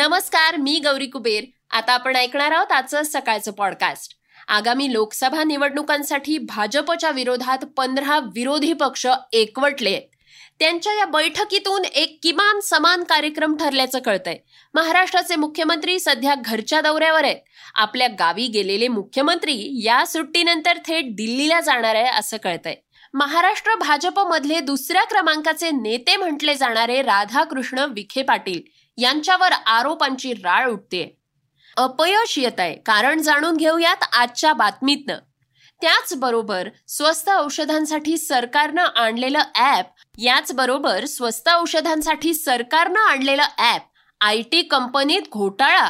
नमस्कार मी गौरी कुबेर. आता आपण ऐकणार आहोत आजचं सकाळचं पॉडकास्ट आगामी लोकसभा निवडणुकांसाठी भाजपच्या विरोधात पंधरा विरोधी पक्ष एकवटले त्यांच्या या बैठकीतून एक किमान समान कार्यक्रम ठरल्याचं कळतंय. महाराष्ट्राचे मुख्यमंत्री सध्या घरच्या दौऱ्यावर आहेत. आपल्या गावी गेलेले मुख्यमंत्री या सुट्टीनंतर थेट दिल्लीला जाणार आहे असं कळतंय. महाराष्ट्र भाजपमधले दुसऱ्या क्रमांकाचे नेते म्हटले जाणारे राधाकृष्ण विखे पाटील. यांच्यावर आरोपांची राळ उठते. अपयश येत आहे कारण जाणून घेऊयात आजच्या बातमीतनं. त्याचबरोबर स्वस्त औषधांसाठी सरकारनं आणलेलं ऍप याचबरोबर स्वस्त औषधांसाठी सरकारनं आणलेलं ऍप आय टी कंपनीत घोटाळा.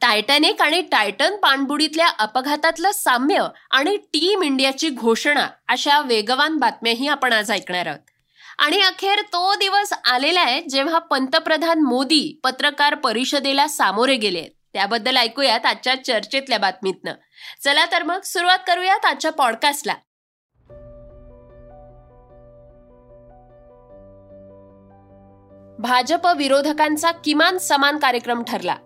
टायटॅनिक आणि टायटन पाणबुडीतल्या अपघातातलं साम्य आणि टीम इंडियाची घोषणा अशा वेगवान बातम्याही आपण आज ऐकणार आहोत. आणि अखेर तो दिवस आलेला आहे जेव्हा पंतप्रधान मोदी पत्रकार परिषदेला सामोरे गेले. त्याबद्दल ऐकूयात आजच्या चर्चेतल्या बातमीतनं. चला तर मग सुरुवात करूयात आजच्या पॉडकास्टला भाजप विरोधकांचा किमान समान कार्यक्रम ठरला.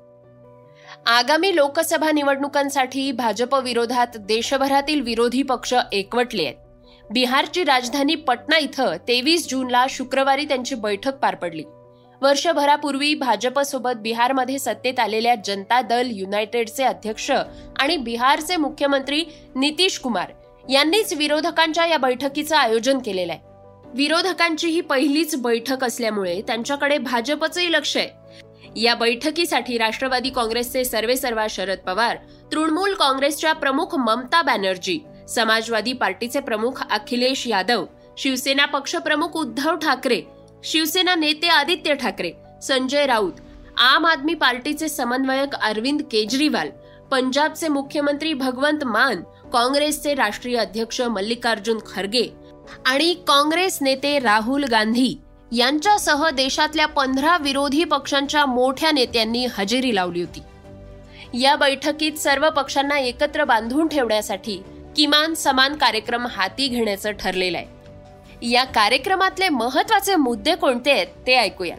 आगामी लोकसभा निवडणुकांसाठी भाजप विरोधात देशभरातील विरोधी पक्ष एकवटले आहेत बिहारची राजधानी पटना इथं तेवीस जूनला शुक्रवारी त्यांची बैठक पार पडली. वर्षभरापूर्वी भाजपसोबत बिहारमध्ये सत्तेत आलेल्या जनता दल युनायटेडचे अध्यक्ष आणि बिहारचे मुख्यमंत्री नितीश कुमार यांनीच विरोधकांच्या या बैठकीचं आयोजन केलेलं आहे. विरोधकांची ही पहिलीच बैठक असल्यामुळे त्यांच्याकडे भाजपचंही लक्ष आहे. या बैठकीसाठी राष्ट्रवादी काँग्रेसचे सर्वेसर्वा शरद पवार तृणमूल काँग्रेसच्या प्रमुख ममता बॅनर्जी समाजवादी पार्टीचे प्रमुख अखिलेश यादव शिवसेना पक्षप्रमुख उद्धव ठाकरे शिवसेना नेते आदित्य ठाकरे संजय राऊत आम आदमी पार्टीचे समन्वयक अरविंद केजरीवाल पंजाबचे मुख्यमंत्री भगवंत मान काँग्रेसचे राष्ट्रीय अध्यक्ष मल्लिकार्जुन खरगे आणि काँग्रेस नेते राहुल गांधी यांच्यासह देशातल्या पंधरा विरोधी पक्षांच्या मोठ्या नेत्यांनी हजेरी लावली होती. या बैठकीत सर्व पक्षांना एकत्र बांधून ठेवण्यासाठी किमान समान कार्यक्रम हाती घेण्याचं ठरलेलं आहे. या कार्यक्रमातले महत्त्वाचे मुद्दे कोणते आहेत ते ऐकूयात.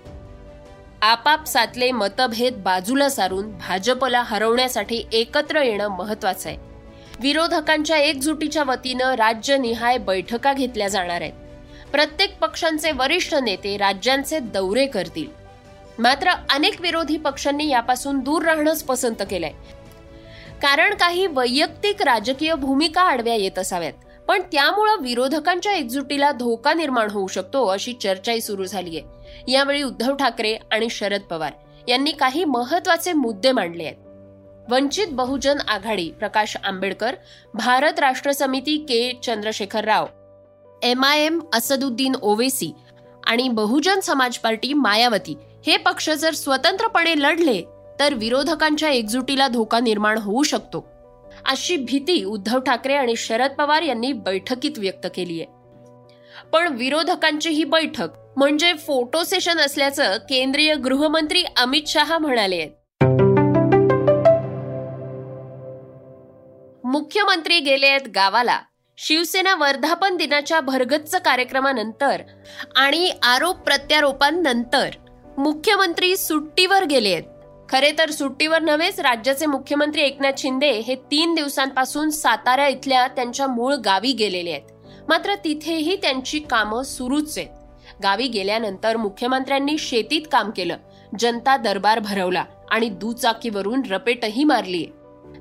आपापसातले मतभेद बाजूला सारून भाजपला हरवण्यासाठी एकत्र येणं महत्वाचं आहे. विरोधकांच्या एकजुटीच्या वतीनं राज्यनिहाय बैठका घेतल्या जाणार आहेत. प्रत्येक पक्षांचे वरिष्ठ नेते राज्यांचे दौरे करतील. मात्र अनेक विरोधी पक्षांनी यापासून दूर राहणंच पसंत केलंय. कारण काही वैयक्तिक राजकीय भूमिका आडव्या येत असाव्यात. पण त्यामुळं विरोधकांच्या एकजुटीला धोका निर्माण होऊ शकतो अशी चर्चाही सुरू झाली आहे यावेळी उद्धव ठाकरे आणि शरद पवार यांनी काही महत्त्वाचे मुद्दे मांडले आहेत. वंचित बहुजन आघाडी प्रकाश Ambedkar Bharat Rashtra Samiti K. Chandrashekar Rao M I M Asaduddin Owaisi आणि बहुजन समाज पार्टी मायावती हे पक्ष जर स्वतंत्रपणे लढले तर विरोधकांच्या एकजुटीला धोका निर्माण होऊ शकतो. अशी भीती उद्धव ठाकरे आणि शरद पवार यांनी बैठकीत व्यक्त केली आहे. पण विरोधकांची ही बैठक म्हणजे फोटो सेशन असल्याचं केंद्रीय गृहमंत्री अमित शहा म्हणाले आहेत. मुख्यमंत्री गेले आहेत गावाला. शिवसेना वर्धापन दिनाच्या भरगच्च कार्यक्रमानंतर आणि आरोप प्रत्यारोपांनंतर मुख्यमंत्री सुट्टीवर गेले आहेत. खरे तर सुट्टीवर नव्हेच राज्याचे मुख्यमंत्री एकनाथ शिंदे हे तीन दिवसांपासून सातारा इथल्या त्यांच्या मूळ गावी गेलेले आहेत. मात्र तिथेही त्यांची कामं सुरूच आहेत. गावी गेल्यानंतर मुख्यमंत्र्यांनी शेतीत काम केलं जनता दरबार भरवला आणि दुचाकीवरून रपेटही मारली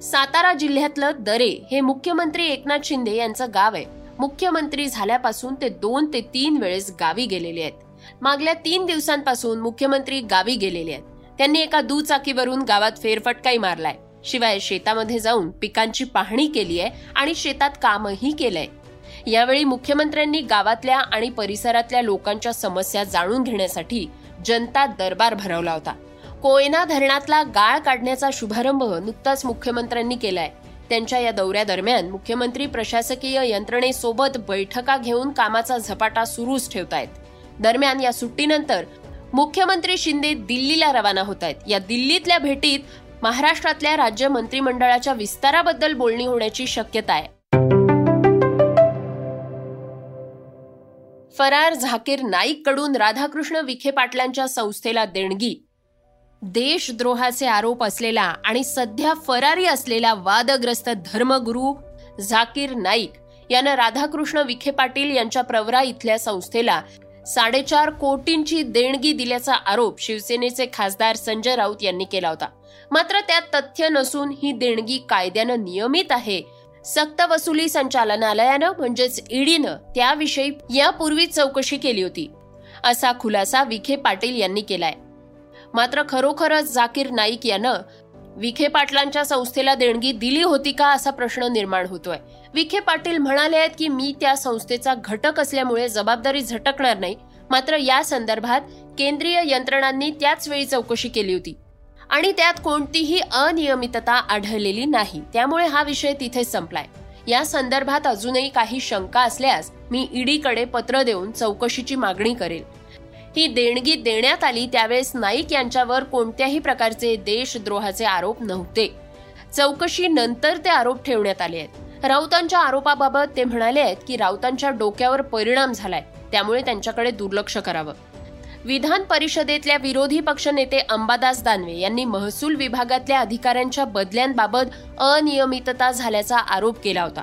सातारा जिल्ह्यातलं दरे हे मुख्यमंत्री एकनाथ शिंदे यांचं गाव आहे. मुख्यमंत्री झाल्यापासून ते दोन ते तीन वेळेस गावी गेलेले आहेत. मागल्या तीन दिवसांपासून मुख्यमंत्री गावी गेलेले आहेत. त्यांनी एका दुचाकीवरून गावात फेरफटकाही मारलाय. शिवाय शेतामध्ये जाऊन पिकांची पाहणी केली आहे आणि शेतात कामही केलंय. यावेळी मुख्यमंत्र्यांनी गावातल्या आणि परिसरातल्या लोकांच्या समस्या जाणून घेण्यासाठी जनता दरबार भरवला होता. कोयना धरणातला गाळ काढण्याचा शुभारंभ नुकताच मुख्यमंत्र्यांनी केलाय. त्यांच्या या दौऱ्यादरम्यान मुख्यमंत्री प्रशासकीय यंत्रणेसोबत बैठका घेऊन कामाचा झपाटा सुरूच ठेवतायत. दरम्यान या सुट्टीनंतर मुख्यमंत्री शिंदे दिल्लीला रवाना होत आहेत. या दिल्लीतल्या भेटीत महाराष्ट्रातल्या राज्य मंत्रिमंडळाच्या विस्ताराबद्दल बोलणी होण्याची शक्यता आहे. फरार झाकीर नाईककडून राधाकृष्ण विखे पाटलांच्या संस्थेला देणगी. देशद्रोहाचे आरोप असलेला आणि सध्या फरारी असलेला वादग्रस्त धर्मगुरू झाकीर नाईक यानं राधाकृष्ण विखे पाटील यांच्या प्रवरा इथल्या संस्थेला साडेचार कोटींची देणगी दिल्याचा आरोप शिवसेनेचे खासदार संजय राऊत यांनी केला होता. मात्र त्यात तथ्य नसून ही देणगी कायद्यानं नियमित आहे. सक्त वसुली संचालनालयानं म्हणजेच ईडीनं त्याविषयी यापूर्वी चौकशी केली होती. असा खुलासा विखे पाटील यांनी केलाय. मात्र खरोखरच जाकीर नाईक यानं विखे पाटलांच्या संस्थेला देणगी दिली होती का असा प्रश्न निर्माण होतोय. विखे पाटील म्हणाले आहेत की मी त्या संस्थेचा घटक असल्यामुळे जबाबदारी झटकणार नाही. मात्र या संदर्भात केंद्रीय यंत्रणांनी त्याच वेळी चौकशी केली होती. आणि त्यात कोणतीही अनियमितता आढळलेली नाही. त्यामुळे हा विषय तिथे संपलाय. या संदर्भात अजूनही काही शंका असल्यास मी ईडीकडे पत्र देऊन चौकशीची मागणी करेल. ही देणगी देण्यात आली त्यावेळेस नाईक यांच्यावर कोणत्याही प्रकारचे देशद्रोहाचे आरोप नव्हते. चौकशी नंतर ते आरोप ठेवण्यात आले आहेत. राऊतांच्या आरोपाबाबत ते म्हणाले आहेत की राऊतांच्या डोक्यावर परिणाम झालाय त्यामुळे त्यांच्याकडे दुर्लक्ष करावं. विधान परिषदेतल्या विरोधी पक्षनेते अंबादास दानवे यांनी महसूल विभागातल्या अधिकाऱ्यांच्या बदल्यांबाबत अनियमितता झाल्याचा आरोप केला होता.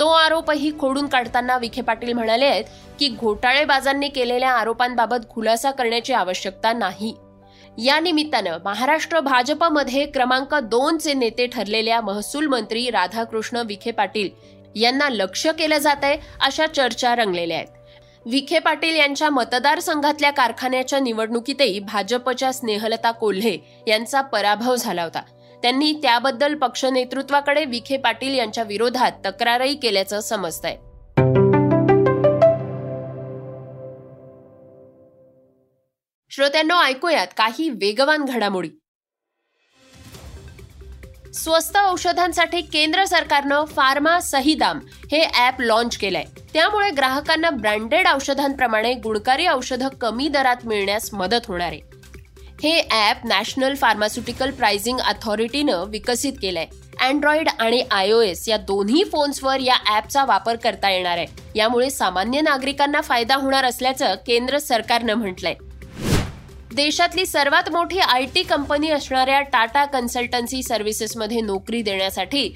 तो आरोपही खोडून काढताना विखे पाटील म्हणाले आहेत की घोटाळेबाजांनी केलेल्या आरोपांबाबत खुलासा करण्याची आवश्यकता नाही. या निमित्तानं महाराष्ट्र भाजपमध्ये क्रमांक दोनचे नेते ठरलेल्या महसूल मंत्री राधाकृष्ण विखे पाटील यांना लक्ष केलं जात आहे अशा चर्चा रंगलेल्या आहेत. विखे पाटील यांच्या मतदारसंघातल्या कारखान्याच्या निवडणुकीतही भाजपच्या स्नेहलता कोल्हे यांचा पराभव झाला होता. त्यांनी त्याबद्दल पक्ष नेतृत्वाकडे विखे पाटील यांच्या विरोधात तक्रारही केल्याचं समजतंय. श्रोत्यांनो ऐकूयात काही वेगवान घडामोडी. स्वस्त औषधांसाठी केंद्र सरकारनं फार्मा सहीदाम हे ॲप लॉन्च केलंय. त्यामुळे ग्राहकांना ब्रँडेड औषधांप्रमाणे गुणकारी औषधं कमी दरात मिळण्यास मदत होणार आहे. हे ॲप नॅशनल फार्मास्युटिकल प्राइसिंग अथॉरिटीनं विकसित केलंय. अँड्रॉइड आणि आय ओ एस या दोन्ही फोन्सवर या ॲपचा वापर करता येणार आहे. यामुळे सामान्य नागरिकांना फायदा होणार असल्याचं केंद्र सरकारनं म्हटलंय. देशातली सर्वात मोठी आय टी कंपनी असणाऱ्या टाटा कन्सल्टन्सी सर्व्हिसेसमध्ये नोकरी देण्यासाठी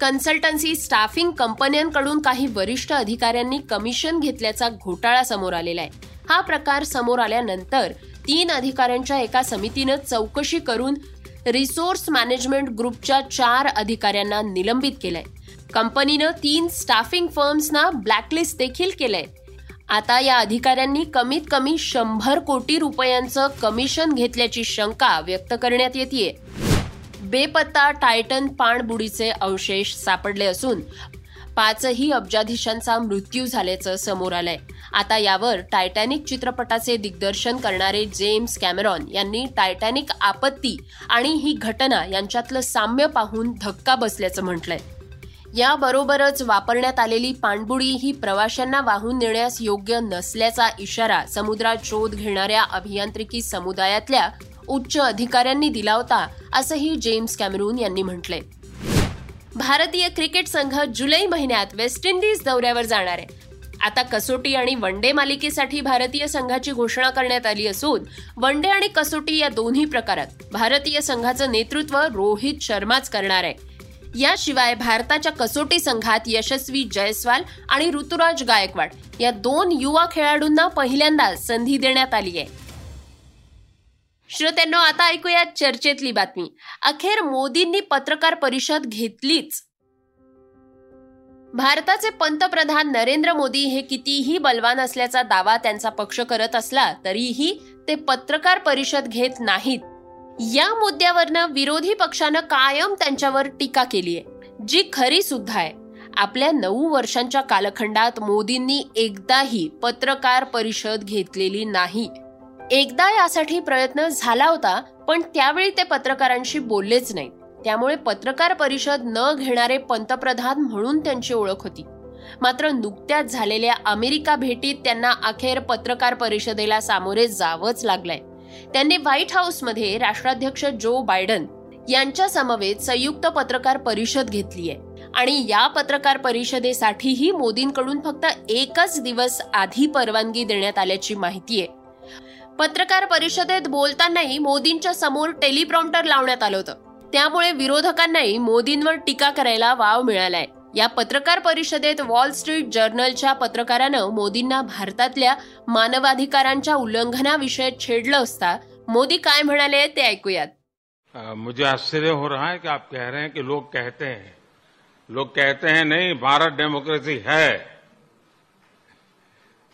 कन्सल्टन्सी स्टाफिंग कंपन्यांकडून काही वरिष्ठ अधिकाऱ्यांनी कमिशन घेतल्याचा घोटाळा समोर आलेला आहे. हा प्रकार समोर आल्यानंतर तीन अधिकाऱ्यांच्या एका समितीनं चौकशी करून रिसोर्स मॅनेजमेंट ग्रुपच्या चार अधिकाऱ्यांना निलंबित केलंय. कंपनीनं तीन स्टाफिंग फर्म्सना ब्लॅकलिस्ट देखील केलंय. आता या अधिकाऱ्यांनी कमीत कमी शंभर कोटी रुपयांचं कमिशन घेतल्याची शंका व्यक्त करण्यात येते बेपत्ता टायटन पाणबुडीचे अवशेष सापडले असून पाचही अब्जाधीशांचा मृत्यू झाल्याचं समोर आलंय. आता यावर टायटॅनिक चित्रपटाचे दिग्दर्शन करणारे जेम्स कॅमेरॉन यांनी टायटॅनिक आपत्ती आणि ही घटना यांच्यातलं साम्य पाहून धक्का बसल्याचं म्हटलंय. याबरोबरच वापरण्यात आलेली पाणबुडी ही प्रवाशांना वाहून नेण्यास योग्य नसल्याचा इशारा समुद्रात शोध घेणाऱ्या अभियांत्रिकी समुदायातल्या उच्च अधिकाऱ्यांनी दिला होता असंही जेम्स कॅमेरून यांनी म्हटलंय. भारतीय क्रिकेट संघ जुलै महिन्यात वेस्ट इंडिज दौऱ्यावर जाणार आहे. आता कसोटी आणि वन डे मालिकेसाठी भारतीय संघाची घोषणा करण्यात आली असून वन डे आणि कसोटी या दोन्ही प्रकारात भारतीय संघाचं नेतृत्व रोहित शर्माच करणार आहे. याशिवाय भारताच्या कसोटी संघात यशस्वी जयस्वाल आणि ऋतुराज गायकवाड या दोन युवा खेळाडूंना पहिल्यांदा संधी देण्यात आली आहे. श्रोत्यांनो आता ऐकूया चर्चेतली बातमी. अखेर मोदींनी पत्रकार परिषद घेतलीच. भारताचे पंतप्रधान नरेंद्र मोदी हे कितीही बलवान असल्याचा दावा त्यांचा पक्ष करत असला तरीही ते पत्रकार परिषद घेत नाहीत. या मुद्द्यावरनं विरोधी पक्षानं कायम त्यांच्यावर टीका केली आहे जी खरी सुद्धा आहे. आपल्या नऊ वर्षांच्या कालखंडात मोदींनी एकदाही पत्रकार परिषद घेतलेली नाही. एकदा यासाठी प्रयत्न झाला होता पण त्यावेळी ते पत्रकारांशी बोललेच नाही त्यामुळे पत्रकार परिषद न घेणारे पंतप्रधान म्हणून त्यांची ओळख होती. मात्र नुकत्याच झालेल्या अमेरिका भेटीत त्यांना अखेर पत्रकार परिषदेला सामोरे जावंच लागलंय. त्यांनी व्हाईट हाऊसमध्ये राष्ट्राध्यक्ष जो बायडन यांच्या समवेत संयुक्त पत्रकार परिषद घेतली आहे. आणि या पत्रकार परिषदेसाठीही मोदींकडून फक्त एकच दिवस आधी परवानगी देण्यात आल्याची माहिती आहे. पत्रकार परिषदेत बोलतानाही मोदींच्या समोर टेलिप्रॉम्प्टर लावण्यात आलं होतं. त्यामुळे विरोधकांनाही मोदींवर टीका करायला वाव मिळालाय. या पत्रकार परिषदेत वॉल स्ट्रीट जर्नलच्या पत्रकारानं मोदींना भारतातल्या मानवाधिकारांच्या उल्लंघनाविषयी छेडलं असता मोदी काय म्हणाले ते ऐकूयात. मुझे आश्चर्य हो रहा है कि आप कह रहे हैं कि लोग कहते हैं. लोग कहते हैं नहीं भारत डेमोक्रेसी है.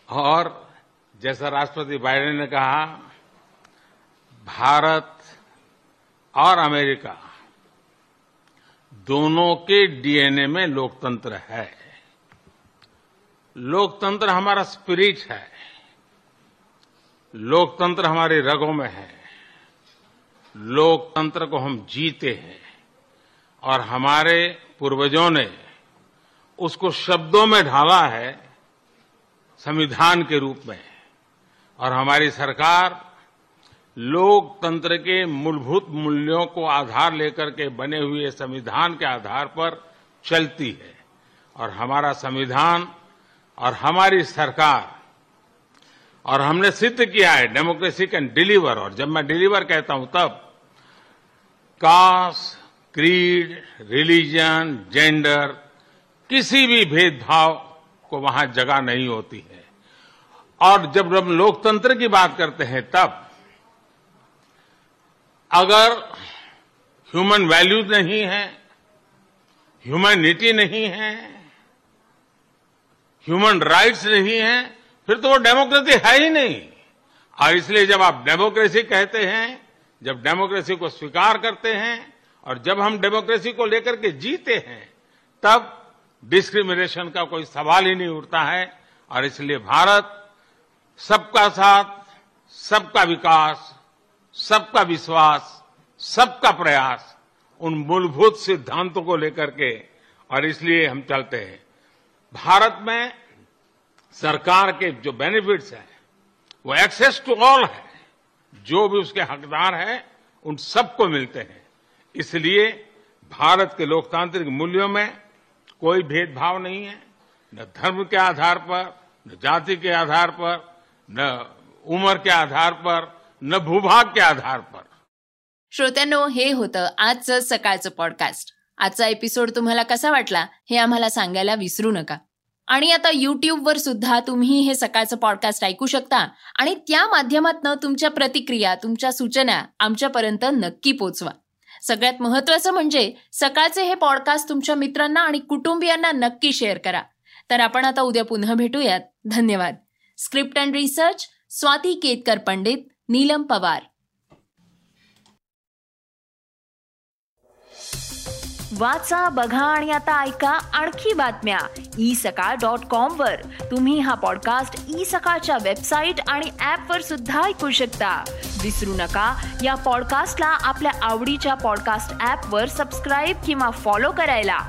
और जैसा राष्ट्रपति बाइडेन ने कहा, भारत और अमेरिका दोनों के डीएनए में लोकतंत्र है। लोकतंत्र हमारा स्पिरिट है। लोकतंत्र हमारी रगों में है। लोकतंत्र को हम जीते हैं और हमारे पूर्वजों ने उसको शब्दों में ढाला है संविधान के रूप में। और हमारी सरकार लोकतंत्र के मूलभूत मूल्यों को आधार लेकर के बने हुए संविधान के आधार पर चलती है। और हमारा संविधान और हमारी सरकार, और हमने सिद्ध किया है, डेमोक्रेसी कैन डिलीवर। और जब मैं डिलीवर कहता हूँ तब, कास्ट क्रीड रिलीजन जेंडर किसी भी भेदभाव को वहाँ जगह नहीं होती है। और जब हम लोकतंत्र की बात करते हैं, तब अगर ह्यूमन वैल्यूज़ नहीं है ह्यूमैनिटी नहीं है ह्यूमन राइट्स नहीं है, फिर तो वो डेमोक्रेसी है ही नहीं। और इसलिए जब आप डेमोक्रेसी कहते हैं, जब डेमोक्रेसी को स्वीकार करते हैं, और जब हम डेमोक्रेसी को लेकर के जीते हैं, तब डिस्क्रिमिनेशन का कोई सवाल ही नहीं उठता है। और इसलिए भारत सबका साथ, सबका विकास, सबका विश्वास, सबका प्रयास, उन मूलभूत सिद्धांतों को लेकर के, और इसलिए हम चलते हैं। भारत में सरकार के जो बेनिफिट्स हैं, वो एक्सेस टू ऑल है। जो भी उसके हकदार हैं, उन सबको मिलते हैं। इसलिए भारत के लोकतांत्रिक मूल्यों में कोई भेदभाव नहीं है, न धर्म के आधार पर, न जाति के आधार पर न उमर के आधार पर न भूभाग के आधार पर। श्रोत्यांनो हे होतं आजचं सकाळचं पॉडकास्ट आजचा एपिसोड तुम्हाला कसा वाटला हे आम्हाला सांगायला विसरू नका. आणि आता युट्यूबवर सुद्धा तुम्ही हे सकाळचं पॉडकास्ट ऐकू शकता आणि त्या माध्यमातून तुमच्या प्रतिक्रिया तुमच्या सूचना आमच्यापर्यंत नक्की पोचवा. सगळ्यात महत्वाचं म्हणजे सकाळचे हे पॉडकास्ट तुमच्या मित्रांना आणि कुटुंबियांना नक्की शेअर करा. तर आपण आता उद्या पुन्हा भेटूयात. धन्यवाद. Script and research Swati Ketkar Pandit Neelam Pawar वाचा बघा आणि आता ऐका आणखी बातम्या. ई सकाळ डॉट कॉम वर. तुम्ही हा पॉडकास्ट ई सकाळच्या वेबसाईट आणि ऍप वर सुद्धा ऐकू शकता. विसरू नका या पॉडकास्टला आपल्या आवडीच्या पॉडकास्ट ऍप वर सबस्क्राईब किंवा फॉलो करायला.